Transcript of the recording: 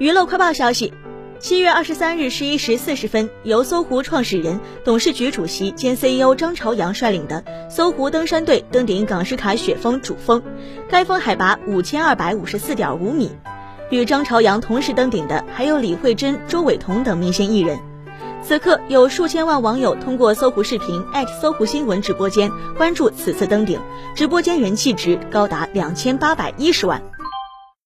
娱乐快报消息，七月二十三日十一时四十分，由搜狐创始人、董事局主席兼 CEO 张朝阳率领的搜狐登山队登顶港什卡雪峰主峰，该峰海拔五千二百五十四点五米。与张朝阳同时登顶的还有李慧珍、周韦彤等明星艺人。此刻有数千万网友通过搜狐视频搜狐新闻直播间关注此次登顶，直播间人气值高达两千八百一十万。